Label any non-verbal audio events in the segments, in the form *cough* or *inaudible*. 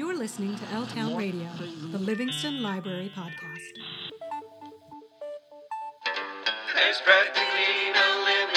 You're listening to L Town Radio, the Livingston Library Podcast. There's practically no limit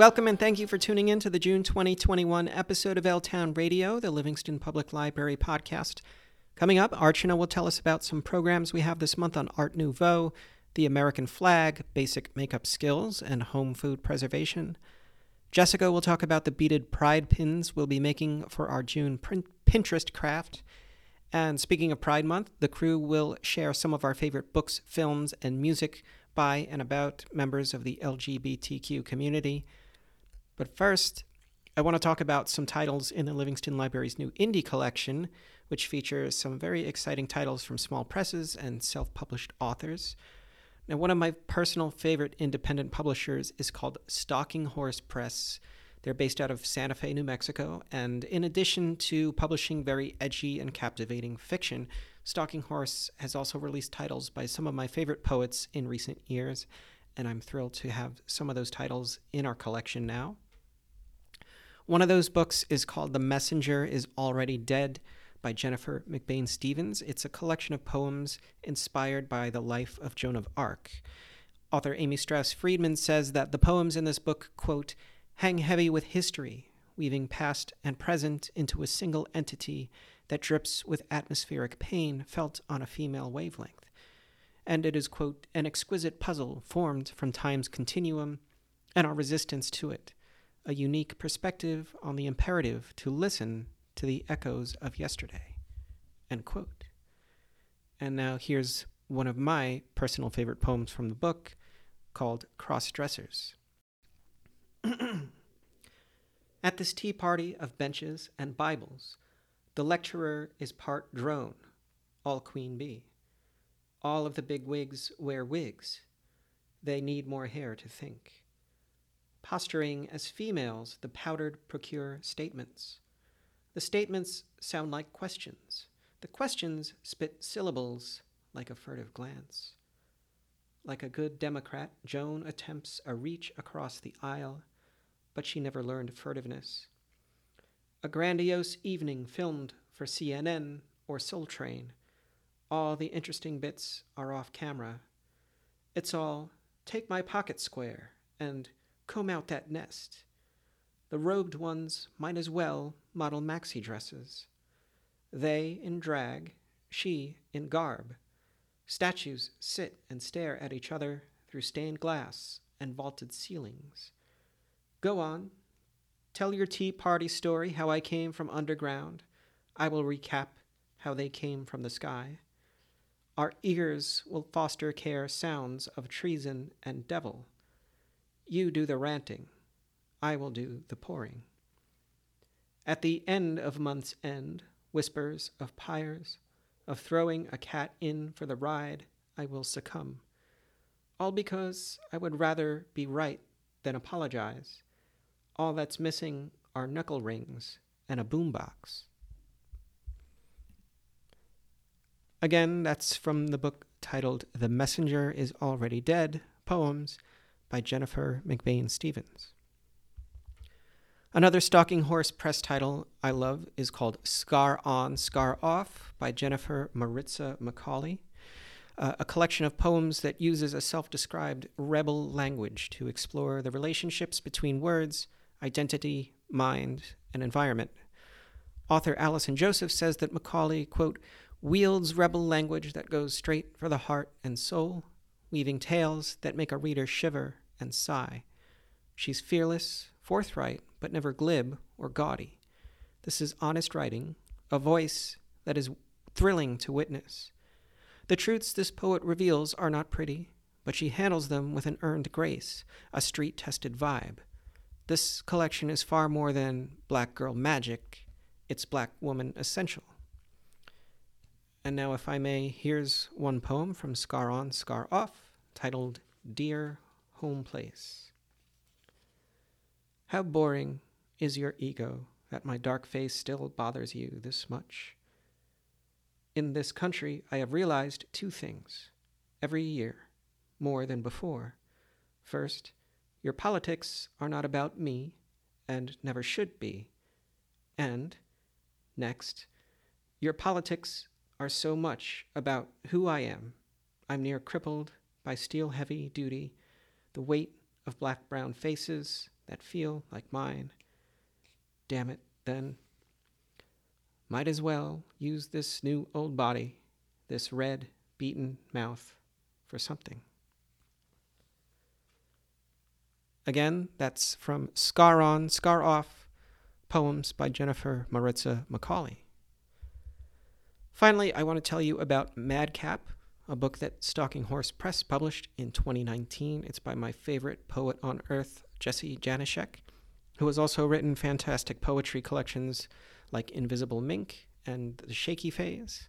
Welcome and thank you for tuning in to the June 2021 episode of L Town Radio, the Livingston Public Library podcast. Coming up, Archana will tell us about some programs we have this month on Art Nouveau, the American flag, basic makeup skills, and home food preservation. Jessica will talk about the beaded pride pins we'll be making for our June Pinterest craft. And speaking of Pride Month, the crew will share some of our favorite books, films, and music by and about members of the LGBTQ community. But first, I want to talk about some titles in the Livingston Library's new indie collection, which features some very exciting titles from small presses and self published authors. Now, one of my personal favorite independent publishers is called Stalking Horse Press. They're based out of Santa Fe, New Mexico, and in addition to publishing very edgy and captivating fiction, Stalking Horse has also released titles by some of my favorite poets in recent years, and I'm thrilled to have some of those titles in our collection now. One of those books is called The Messenger is Already Dead by Jennifer MacBain-Stephens. It's a collection of poems inspired by the life of Joan of Arc. Author Amy Strauss Friedman says that the poems in this book, quote, hang heavy with history, weaving past and present into a single entity that drips with atmospheric pain felt on a female wavelength. And it is, quote, an exquisite puzzle formed from time's continuum and our resistance to it, a unique perspective on the imperative to listen to the echoes of yesterday, end quote. And now here's one of my personal favorite poems from the book called Cross Dressers. *clears throat* At this tea party of benches and Bibles, the lecturer is part drone, all queen bee. All of the big wigs wear wigs. They need more hair to think. Posturing as females, the powdered procure statements. The statements sound like questions. The questions spit syllables like a furtive glance. Like a good Democrat, Joan attempts a reach across the aisle, but she never learned furtiveness. A grandiose evening filmed for CNN or Soul Train. All the interesting bits are off camera. It's all take my pocket square and comb out that nest. The robed ones might as well model maxi dresses. They in drag, she in garb. Statues sit and stare at each other through stained glass and vaulted ceilings. Go on. Tell your tea party story how I came from underground. I will recap how they came from the sky. Our ears will foster care sounds of treason and devil. You do the ranting. I will do the pouring. At the end of month's end, whispers of pyres, of throwing a cat in for the ride, I will succumb. All because I would rather be right than apologize. All that's missing are knuckle rings and a boombox. Again, that's from the book titled The Messenger is Already Dead Poems by Jennifer MacBain-Stephens. Another Stalking Horse press title I love is called Scar On, Scar Off by Jennifer Maritza McCauley, uh, a collection of poems that uses a self described rebel language to explore the relationships between words, identity, mind, and environment. Author Allison Joseph says that McCauley, quote, wields rebel language that goes straight for the heart and soul, weaving tales that make a reader shiver and sigh. She's fearless, forthright, but never glib or gaudy. This is honest writing, a voice that is thrilling to witness. The truths this poet reveals are not pretty, but she handles them with an earned grace, a street tested vibe. This collection is far more than black girl magic, it's black woman essential. And now, if I may, here's one poem from Scar On, Scar Off, titled Dear Home Place. How boring is your ego that my dark face still bothers you this much? In this country, I have realized two things every year, more than before. First, your politics are not about me, and never should be. And, next, your politics are so much about who I am. I'm near crippled by steel heavy duty, the weight of black brown faces that feel like mine. Damn it, then. Might as well use this new old body, this red, beaten mouth, for something. Again, that's from Scar On, Scar Off, poems by Jennifer Maritza McCauley. Finally, I want to tell you about Madcap, a book that Stalking Horse Press published in 2019. It's by my favorite poet on earth, Jesse Janeshek, who has also written fantastic poetry collections like Invisible Mink and The Shaky Phase.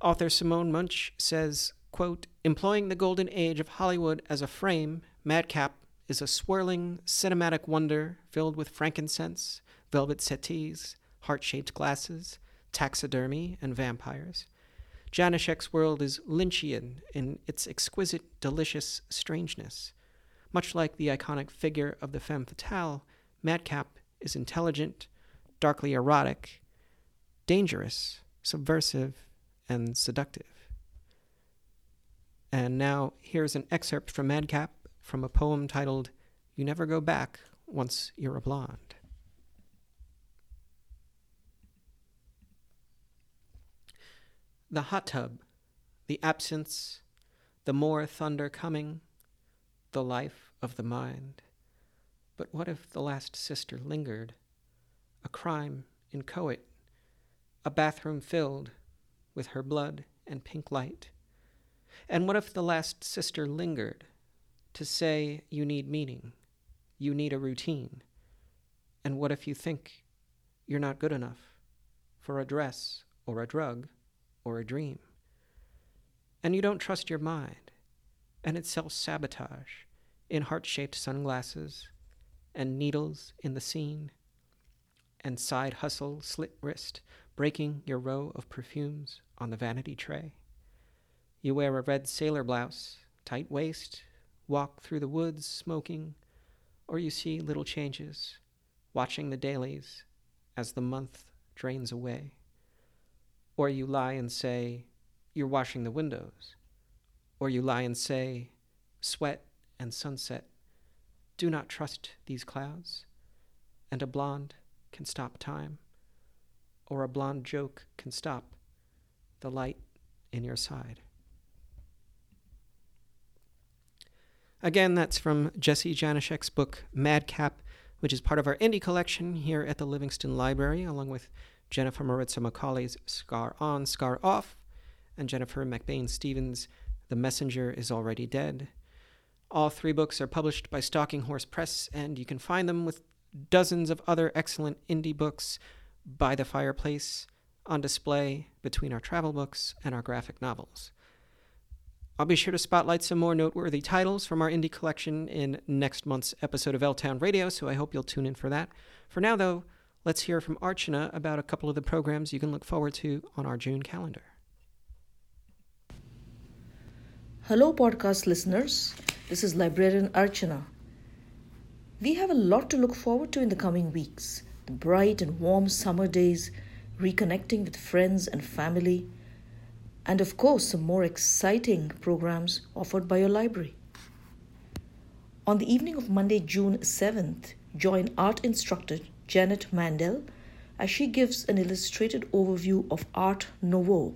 Author Simone Muench says, quote, Employing the golden age of Hollywood as a frame, Madcap is a swirling cinematic wonder filled with frankincense, velvet settees, heart shaped glasses, taxidermy, and vampires. Janeshek's world is Lynchian in its exquisite, delicious strangeness. Much like the iconic figure of the femme fatale, Madcap is intelligent, darkly erotic, dangerous, subversive, and seductive. And now here's an excerpt from Madcap from a poem titled You Never Go Back Once You're a Blonde. The hot tub, the absence, the more thunder coming, the life of the mind. But what if the last sister lingered? A crime inchoate, a bathroom filled with her blood and pink light. And what if the last sister lingered? to say you need meaning, you need a routine. And what if you think you're not good enough for a dress or a drug or a dream? And you don't trust your mind, and it's self sabotage in heart shaped sunglasses and needles in the scene and side hustle slit wrist breaking your row of perfumes on the vanity tray. You wear a red sailor blouse, tight waist, walk through the woods smoking, or you see little changes, watching the dailies as the month drains away. Or you lie and say, You're washing the windows. Or you lie and say, Sweat and sunset. Do not trust these clouds. And a blonde can stop time. Or a blonde joke can stop the light in your side. Again, that's from Jesse Janeshek's book Madcap, which is part of our indie collection here at the Livingston Library, along with Jennifer Maritza McCauley's Scar On, Scar Off, and Jennifer MacBain-Stephens' The Messenger is Already Dead. All three books are published by Stalking Horse Press, and you can find them with dozens of other excellent indie books by the fireplace on display between our travel books and our graphic novels. I'll be sure to spotlight some more noteworthy titles from our indie collection in next month's episode of L Town Radio, so I hope you'll tune in for that. For now, though, let's hear from Archana about a couple of the programs you can look forward to on our June calendar. Hello, podcast listeners. This is librarian Archana. We have a lot to look forward to in the coming weeks the bright and warm summer days, reconnecting with friends and family and of course, some more exciting programs offered by your library. On the evening of Monday, June 7th, join art instructor Janet Mandel as she gives an illustrated overview of Art Nouveau,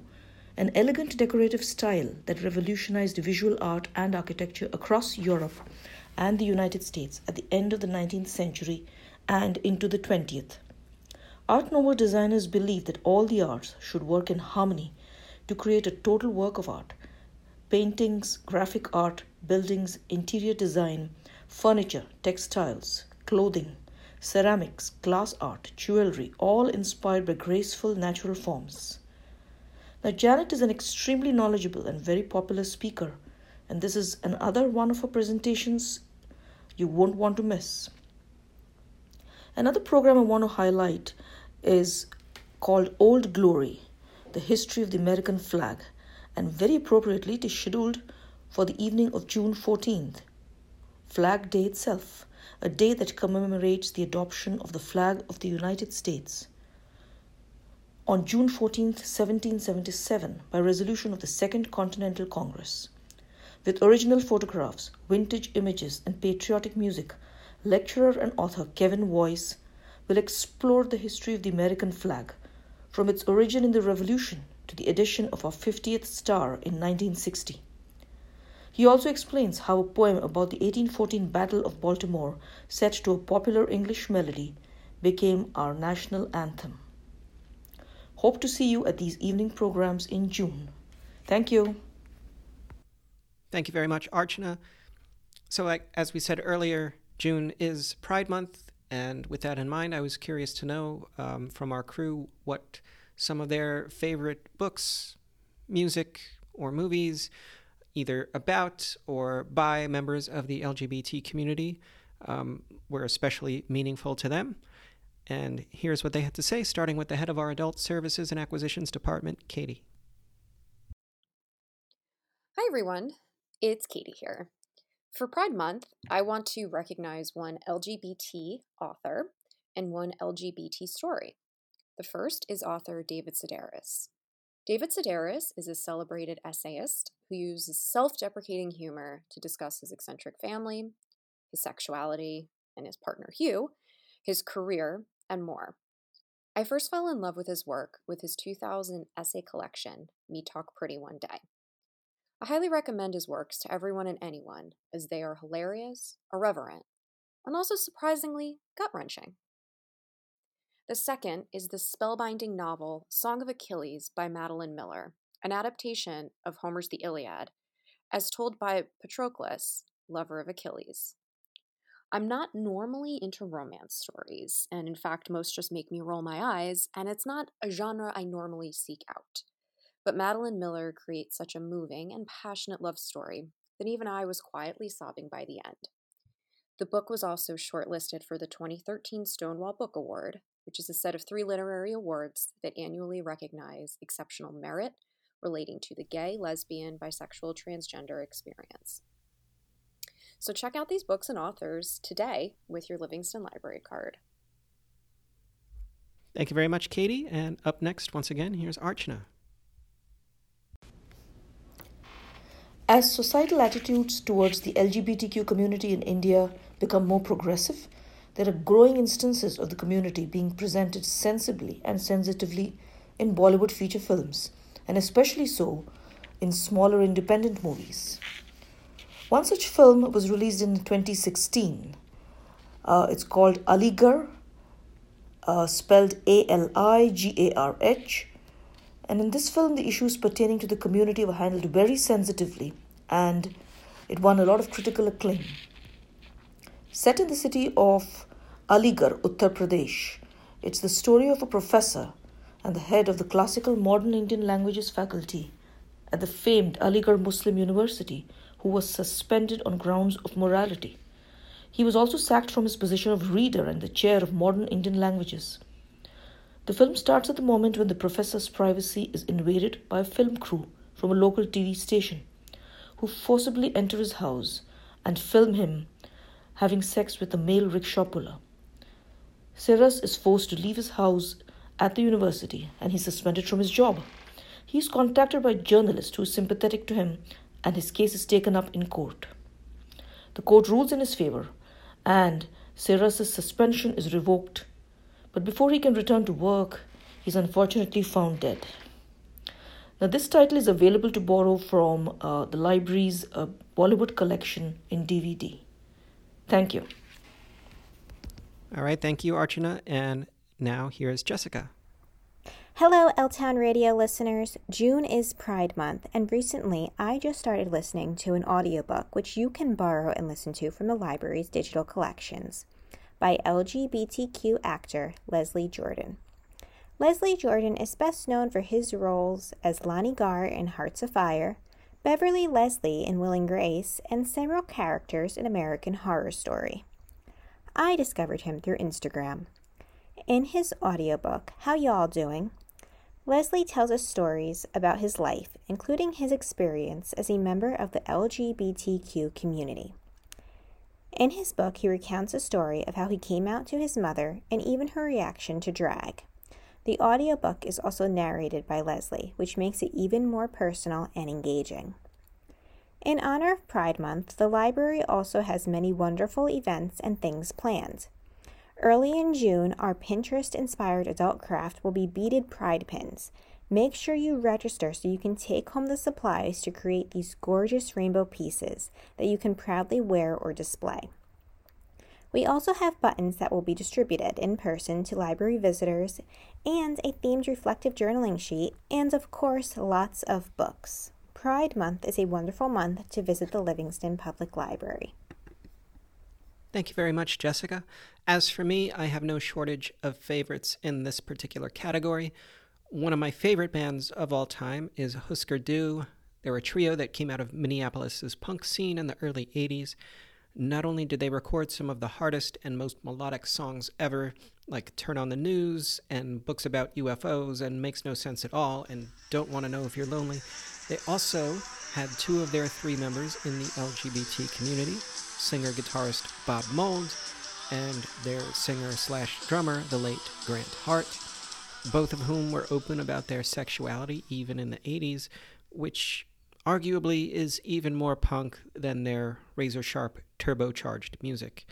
an elegant decorative style that revolutionized visual art and architecture across Europe and the United States at the end of the 19th century and into the 20th. Art Nouveau designers believe that all the arts should work in harmony to create a total work of art paintings, graphic art, buildings, interior design, furniture, textiles, clothing, ceramics, glass art, jewelry, all inspired by graceful natural forms. Now, Janet is an extremely knowledgeable and very popular speaker, and this is another one of her presentations you won't want to miss. Another program I want to highlight is called Old Glory The History of the American Flag, and very appropriately, it is scheduled for the evening of June 14th, Flag Day itself, a day that commemorates the adoption of the flag of the United States. On June 14, 1777, by resolution of the Second Continental Congress. With original photographs, vintage images, and patriotic music, lecturer and author Kevin Woyce will explore the history of the American flag from its origin in the Revolution to the addition of our 50th star in 1960. He also explains how a poem about the 1814 Battle of Baltimore, set to a popular English melody, became our national anthem. Hope to see you at these evening programs in June. Thank you. Thank you very much, Archana. So, like, as we said earlier, June is Pride Month, and with that in mind, I was curious to know um, from our crew what some of their favorite books, music, or movies, either about or by members of the LGBT community, um, were especially meaningful to them. And here's what they had to say, starting with the head of our Adult Services and Acquisitions Department, Katie. Hi, everyone. It's Katie here. For Pride Month, I want to recognize one LGBT author and one LGBT story. The first is author David Sedaris. David Sedaris is a celebrated essayist who uses self deprecating humor to discuss his eccentric family, his sexuality, and his partner Hugh, his career, and more. I first fell in love with his work with his 2000 essay collection, Me Talk Pretty One Day. I highly recommend his works to everyone and anyone, as they are hilarious, irreverent, and also surprisingly gut wrenching. The second is the spellbinding novel Song of Achilles by Madeline Miller, an adaptation of Homer's The Iliad, as told by Patroclus, lover of Achilles. I'm not normally into romance stories, and in fact, most just make me roll my eyes, and it's not a genre I normally seek out. But Madeline Miller creates such a moving and passionate love story that even I was quietly sobbing by the end. The book was also shortlisted for the 2013 Stonewall Book Award, which is a set of three literary awards that annually recognize exceptional merit relating to the gay, lesbian, bisexual, transgender experience. So check out these books and authors today with your Livingston Library card. Thank you very much, Katie. And up next, once again, here's Archana. As societal attitudes towards the LGBTQ community in India become more progressive, there are growing instances of the community being presented sensibly and sensitively in Bollywood feature films, and especially so in smaller independent movies. One such film was released in 2016. Uh, it's called Aligarh, uh, spelled A L I G A R H. And in this film, the issues pertaining to the community were handled very sensitively and it won a lot of critical acclaim. Set in the city of Aligarh, Uttar Pradesh, it's the story of a professor and the head of the classical modern Indian languages faculty at the famed Aligarh Muslim University who was suspended on grounds of morality. He was also sacked from his position of reader and the chair of modern Indian languages. The film starts at the moment when the professor's privacy is invaded by a film crew from a local TV station who forcibly enter his house and film him having sex with a male rickshaw puller. Siras is forced to leave his house at the university and he's suspended from his job. He is contacted by a journalist who is sympathetic to him and his case is taken up in court. The court rules in his favor and Siras's suspension is revoked but before he can return to work, he's unfortunately found dead. Now, this title is available to borrow from uh, the library's uh, Bollywood collection in DVD. Thank you. All right, thank you, Archana. And now here's Jessica. Hello, L Town Radio listeners. June is Pride Month, and recently I just started listening to an audiobook which you can borrow and listen to from the library's digital collections by LGBTQ actor Leslie Jordan. Leslie Jordan is best known for his roles as Lonnie Garr in Hearts Afire, Beverly Leslie in Will and Grace, and several characters in American Horror Story. I discovered him through Instagram. In his audiobook, How Y'all Doing? Leslie tells us stories about his life, including his experience as a member of the LGBTQ community. In his book, he recounts a story of how he came out to his mother and even her reaction to drag. The audiobook is also narrated by Leslie, which makes it even more personal and engaging. In honor of Pride Month, the library also has many wonderful events and things planned. Early in June, our Pinterest inspired adult craft will be beaded pride pins. Make sure you register so you can take home the supplies to create these gorgeous rainbow pieces that you can proudly wear or display. We also have buttons that will be distributed in person to library visitors, and a themed reflective journaling sheet, and of course, lots of books. Pride Month is a wonderful month to visit the Livingston Public Library. Thank you very much, Jessica. As for me, I have no shortage of favorites in this particular category. One of my favorite bands of all time is Husker Du. They're a trio that came out of Minneapolis's punk scene in the early 80s. Not only did they record some of the hardest and most melodic songs ever, like Turn on the News and books about UFOs and Makes No Sense at All and Don't Want to Know If You're Lonely, they also had two of their three members in the LGBT community singer guitarist Bob Mould and their singer slash drummer, the late Grant Hart, both of whom were open about their sexuality even in the 80s, which arguably is even more punk than their razor sharp turbocharged music.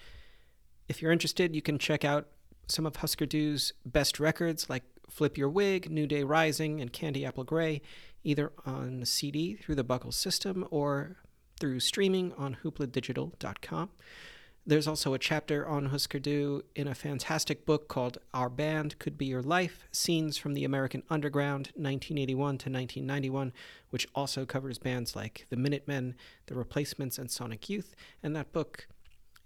If you're interested, you can check out some of Husker Du's best records like Flip Your Wig, New Day Rising, and Candy Apple Gray, either on CD through the Buckle system or through streaming on hoopladigital.com. There's also a chapter on Husker Du in a fantastic book called Our Band Could Be Your Life Scenes from the American Underground, 1981 to 1991, which also covers bands like the Minutemen, the Replacements, and Sonic Youth. And that book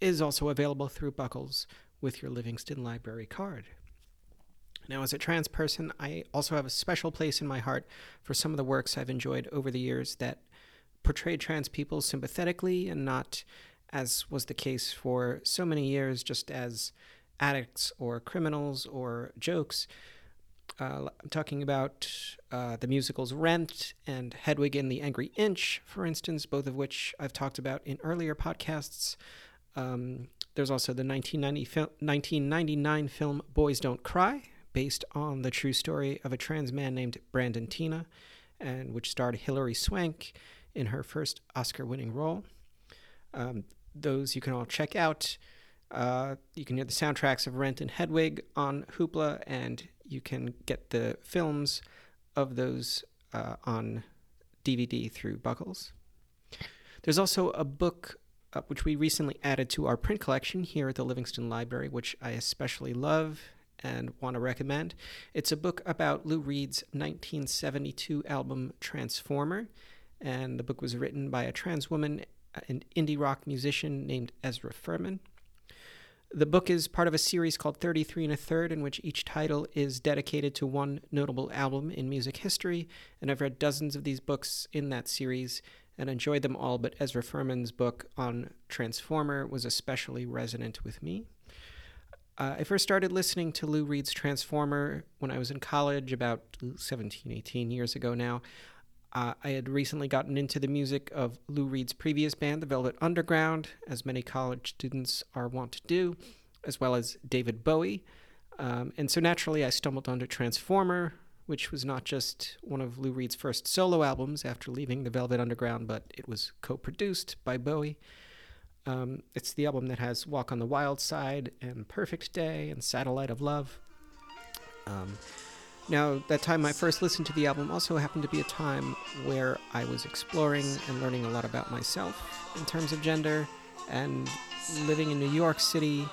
is also available through BCCLS with your Livingston Library card. Now, as a trans person, I also have a special place in my heart for some of the works I've enjoyed over the years that portrayed trans people sympathetically and not, as was the case for so many years, just as addicts or criminals or jokes. Uh, I'm talking about uh, the musicals Rent and Hedwig and the Angry Inch, for instance, both of which I've talked about in earlier podcasts. Um, there's also the 1990 fil- 1999 film Boys Don't Cry, based on the true story of a trans man named Brandon Teena, and which starred Hilary Swank in her first Oscar winning role. Um, those you can all check out. Uh, you can hear the soundtracks of Rent and Hedwig on Hoopla, and you can get the films of those uh, on DVD through BCCLS. There's also a book uh, which we recently added to our print collection here at the Livingston Library, which I especially love and want to recommend. It's a book about Lou Reed's 1972 album Transformer and the book was written by a trans woman, an indie rock musician named Ezra Furman. The book is part of a series called 33 and a Third, in which each title is dedicated to one notable album in music history. And I've read dozens of these books in that series and enjoyed them all, but Ezra Furman's book on Transformer was especially resonant with me. Uh, I first started listening to Lou Reed's Transformer when I was in college, about 17, 18 years ago now. Uh, I had recently gotten into the music of Lou Reed's previous band, the Velvet Underground, as many college students are wont to do, as well as David Bowie. Um, and so naturally, I stumbled onto Transformer, which was not just one of Lou Reed's first solo albums after leaving the Velvet Underground, but it was co produced by Bowie. Um, it's the album that has Walk on the Wild Side and Perfect Day and Satellite of Love. Um, now, that time I first listened to the album also happened to be a time where I was exploring and learning a lot about myself in terms of gender and living in New York City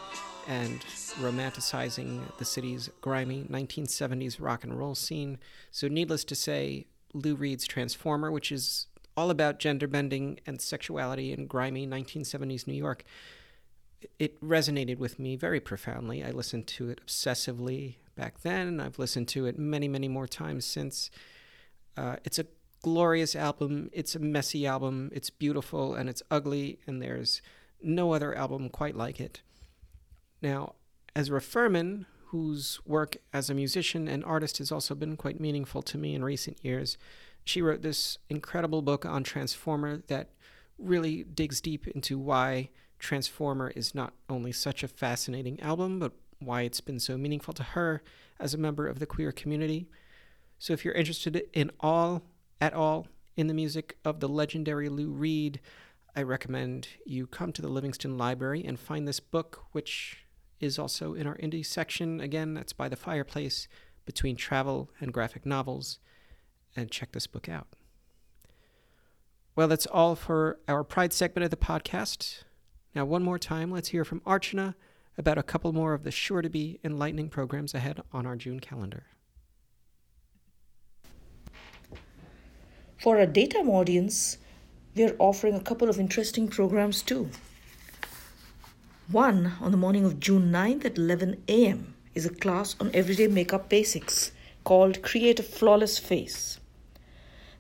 and romanticizing the city's grimy 1970s rock and roll scene. So, needless to say, Lou Reed's Transformer, which is all about gender bending and sexuality in grimy 1970s New York, it resonated with me very profoundly. I listened to it obsessively back then. I've listened to it many, many more times since. Uh, it's a glorious album. It's a messy album. It's beautiful and it's ugly, and there's no other album quite like it. Now, Ezra Furman, whose work as a musician and artist has also been quite meaningful to me in recent years, she wrote this incredible book on Transformer that really digs deep into why Transformer is not only such a fascinating album, but why it's been so meaningful to her as a member of the queer community. So if you're interested in all, at all, in the music of the legendary Lou Reed, I recommend you come to the Livingston Library and find this book, which is also in our indie section. Again, that's by the fireplace between travel and graphic novels. And check this book out. Well, that's all for our Pride segment of the podcast. Now, one more time, let's hear from Archana about a couple more of the sure to be enlightening programs ahead on our June calendar. For our daytime audience, we are offering a couple of interesting programs too. One on the morning of June 9th at 11 a.m. is a class on everyday makeup basics called Create a Flawless Face.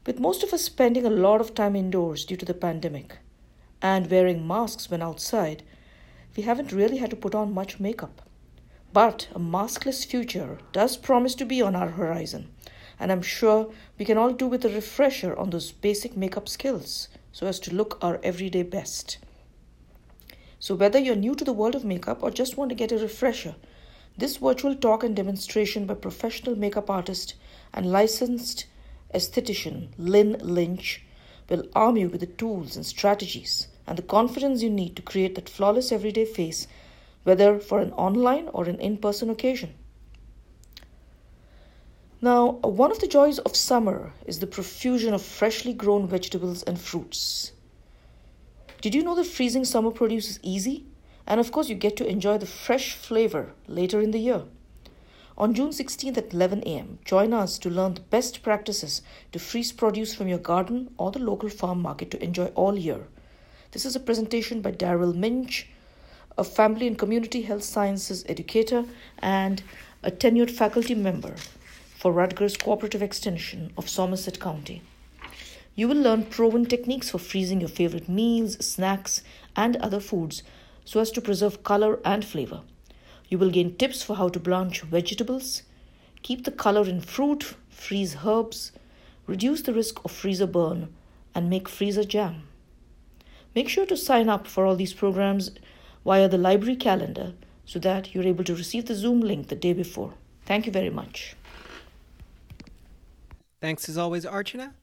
With most of us spending a lot of time indoors due to the pandemic and wearing masks when outside, we haven't really had to put on much makeup. But a maskless future does promise to be on our horizon, and I'm sure we can all do with a refresher on those basic makeup skills so as to look our everyday best. So, whether you're new to the world of makeup or just want to get a refresher, this virtual talk and demonstration by professional makeup artist and licensed esthetician Lynn Lynch will arm you with the tools and strategies and the confidence you need to create that flawless everyday face, whether for an online or an in person occasion. Now, one of the joys of summer is the profusion of freshly grown vegetables and fruits. Did you know that freezing summer produce is easy? And of course, you get to enjoy the fresh flavor later in the year. On June 16th at 11 a.m., join us to learn the best practices to freeze produce from your garden or the local farm market to enjoy all year. This is a presentation by Daryl Minch, a family and community health sciences educator and a tenured faculty member for Rutgers Cooperative Extension of Somerset County. You will learn proven techniques for freezing your favorite meals, snacks, and other foods so as to preserve color and flavor. You will gain tips for how to blanch vegetables, keep the color in fruit, freeze herbs, reduce the risk of freezer burn, and make freezer jam. Make sure to sign up for all these programs via the library calendar so that you're able to receive the Zoom link the day before. Thank you very much. Thanks as always, Archana.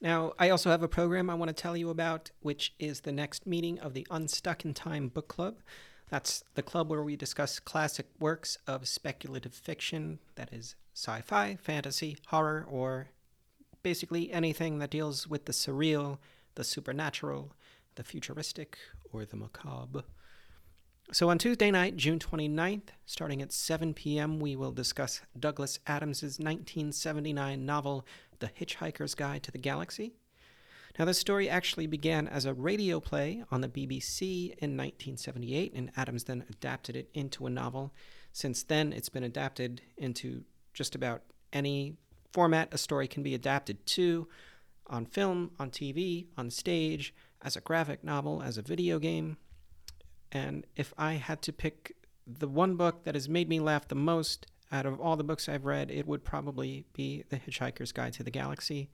Now, I also have a program I want to tell you about, which is the next meeting of the Unstuck in Time Book Club. That's the club where we discuss classic works of speculative fiction, that is, sci fi, fantasy, horror, or basically anything that deals with the surreal, the supernatural, the futuristic, or the macabre. So on Tuesday night, June 29th, starting at 7 p.m., we will discuss Douglas Adams's 1979 novel, The Hitchhiker's Guide to the Galaxy. Now, this story actually began as a radio play on the BBC in 1978, and Adams then adapted it into a novel. Since then, it's been adapted into just about any format a story can be adapted to on film, on TV, on stage, as a graphic novel, as a video game. And if I had to pick the one book that has made me laugh the most out of all the books I've read, it would probably be The Hitchhiker's Guide to the Galaxy.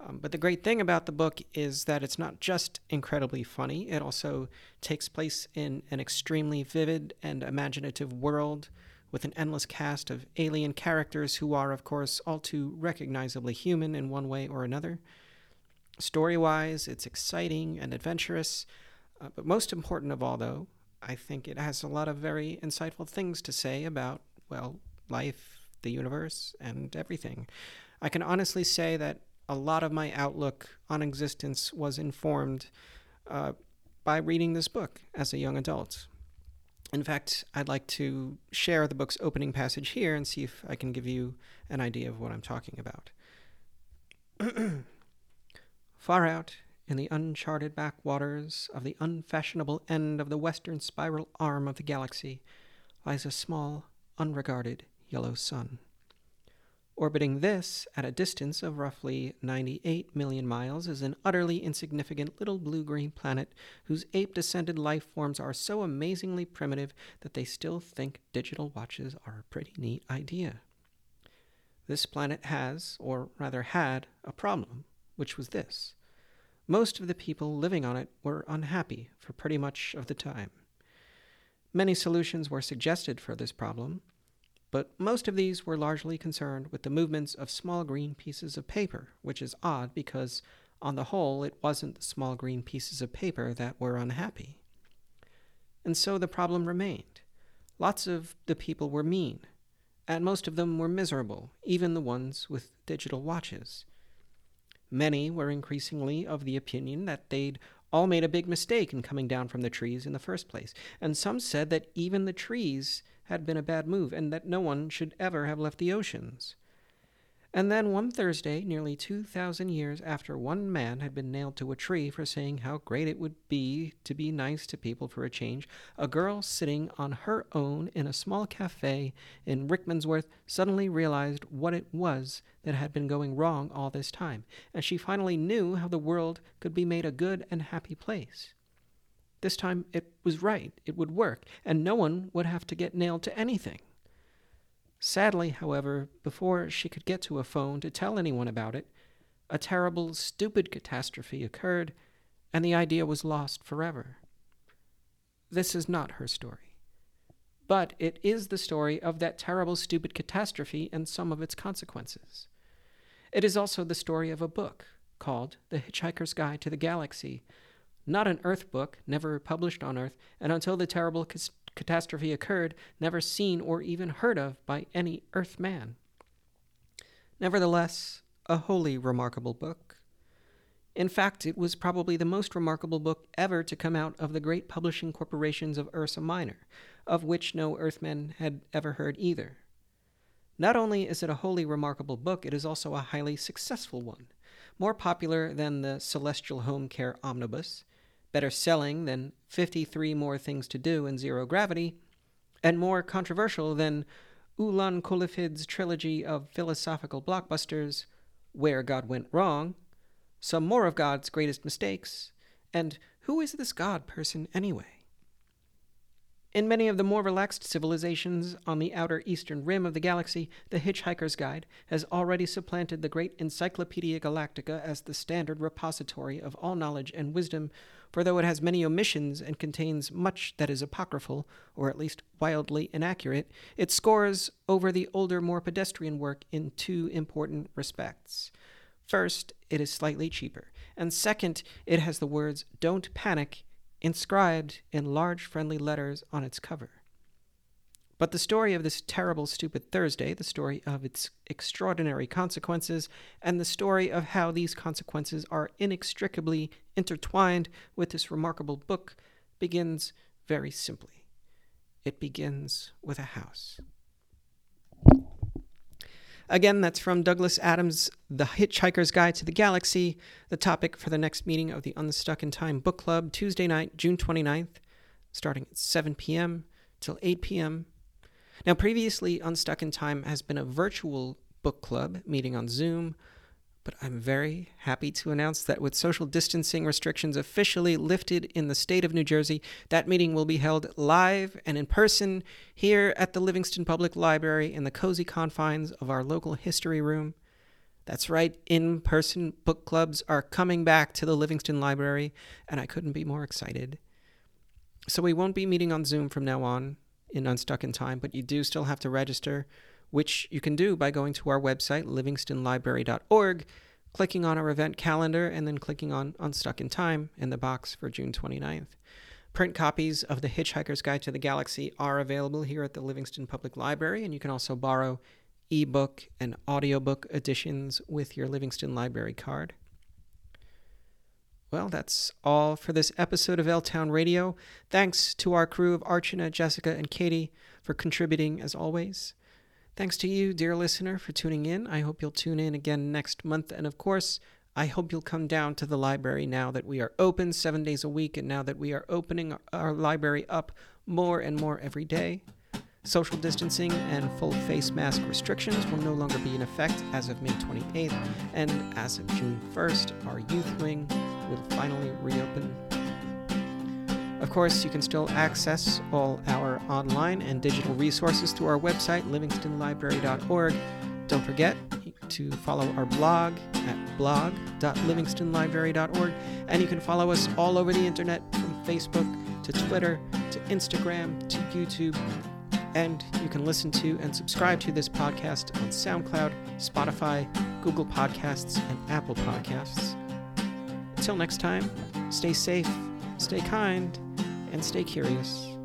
Um, but the great thing about the book is that it's not just incredibly funny, it also takes place in an extremely vivid and imaginative world with an endless cast of alien characters who are, of course, all too recognizably human in one way or another. Story wise, it's exciting and adventurous. Uh, but most important of all, though, I think it has a lot of very insightful things to say about, well, life, the universe, and everything. I can honestly say that a lot of my outlook on existence was informed uh, by reading this book as a young adult. In fact, I'd like to share the book's opening passage here and see if I can give you an idea of what I'm talking about. *clears throat* Far out in the uncharted backwaters of the unfashionable end of the western spiral arm of the galaxy lies a small, unregarded yellow sun. Orbiting this at a distance of roughly 98 million miles is an utterly insignificant little blue green planet whose ape descended life forms are so amazingly primitive that they still think digital watches are a pretty neat idea. This planet has, or rather had, a problem, which was this. Most of the people living on it were unhappy for pretty much of the time. Many solutions were suggested for this problem, but most of these were largely concerned with the movements of small green pieces of paper, which is odd because, on the whole, it wasn't the small green pieces of paper that were unhappy. And so the problem remained. Lots of the people were mean, and most of them were miserable, even the ones with digital watches. Many were increasingly of the opinion that they'd all made a big mistake in coming down from the trees in the first place, and some said that even the trees had been a bad move and that no one should ever have left the oceans. And then one Thursday, nearly 2,000 years after one man had been nailed to a tree for saying how great it would be to be nice to people for a change, a girl sitting on her own in a small cafe in Rickmansworth suddenly realized what it was that had been going wrong all this time, and she finally knew how the world could be made a good and happy place. This time it was right, it would work, and no one would have to get nailed to anything. Sadly, however, before she could get to a phone to tell anyone about it, a terrible, stupid catastrophe occurred, and the idea was lost forever. This is not her story. But it is the story of that terrible, stupid catastrophe and some of its consequences. It is also the story of a book called The Hitchhiker's Guide to the Galaxy, not an Earth book, never published on Earth, and until the terrible catastrophe occurred, never seen or even heard of by any Earth man. Nevertheless, a wholly remarkable book. In fact, it was probably the most remarkable book ever to come out of the great publishing corporations of Ursa Minor, of which no Earthmen had ever heard either. Not only is it a wholly remarkable book, it is also a highly successful one, more popular than the Celestial Home Care Omnibus, better selling than 53 More Things to Do in Zero Gravity, and more controversial than Oolon Colluphid's trilogy of philosophical blockbusters, Where God Went Wrong, Some More of God's Greatest Mistakes, and Who is This God Person Anyway? In many of the more relaxed civilizations on the outer eastern rim of the galaxy, The Hitchhiker's Guide has already supplanted the great Encyclopedia Galactica as the standard repository of all knowledge and wisdom, for though it has many omissions and contains much that is apocryphal, or at least wildly inaccurate, it scores over the older, more pedestrian work in two important respects. First, it is slightly cheaper, and second, it has the words Don't Panic inscribed in large friendly letters on its cover. But the story of this terrible, stupid Thursday, the story of its extraordinary consequences, and the story of how these consequences are inextricably intertwined with this remarkable book begins very simply. It begins with a house. Again, that's from Douglas Adams' The Hitchhiker's Guide to the Galaxy, the topic for the next meeting of the Unstuck in Time Book Club, Tuesday night, June 29th, starting at 7 p.m. till 8 p.m. Now, previously, Unstuck in Time has been a virtual book club meeting on Zoom, but I'm very happy to announce that with social distancing restrictions officially lifted in the state of New Jersey, that meeting will be held live and in person here at the Livingston Public Library in the cozy confines of our local history room. That's right, in person book clubs are coming back to the Livingston Library, and I couldn't be more excited. So we won't be meeting on Zoom from now on in Unstuck in Time, but you do still have to register which you can do by going to our website, livingstonlibrary.org, clicking on our event calendar, and then clicking on Unstuck in Time in the box for June 29th. Print copies of The Hitchhiker's Guide to the Galaxy are available here at the Livingston Public Library, and you can also borrow ebook and audiobook editions with your Livingston Library card. Well, that's all for this episode of L Town Radio. Thanks to our crew of Archana, Jessica, and Katie for contributing as always. Thanks to you, dear listener, for tuning in. I hope you'll tune in again next month. And of course, I hope you'll come down to the library now that we are open seven days a week and now that we are opening our library up more and more every day. Social distancing and full face mask restrictions will no longer be in effect as of May 28th, and as of June 1st, our youth wing will finally reopen. Of course, you can still access all our online and digital resources through our website, livingstonlibrary.org. Don't forget to follow our blog at blog.livingstonlibrary.org, and you can follow us all over the internet from Facebook to Twitter to Instagram to YouTube and you can listen to and subscribe to this podcast on SoundCloud, Spotify, Google Podcasts, and Apple Podcasts. Until next time, stay safe, stay kind, and stay curious.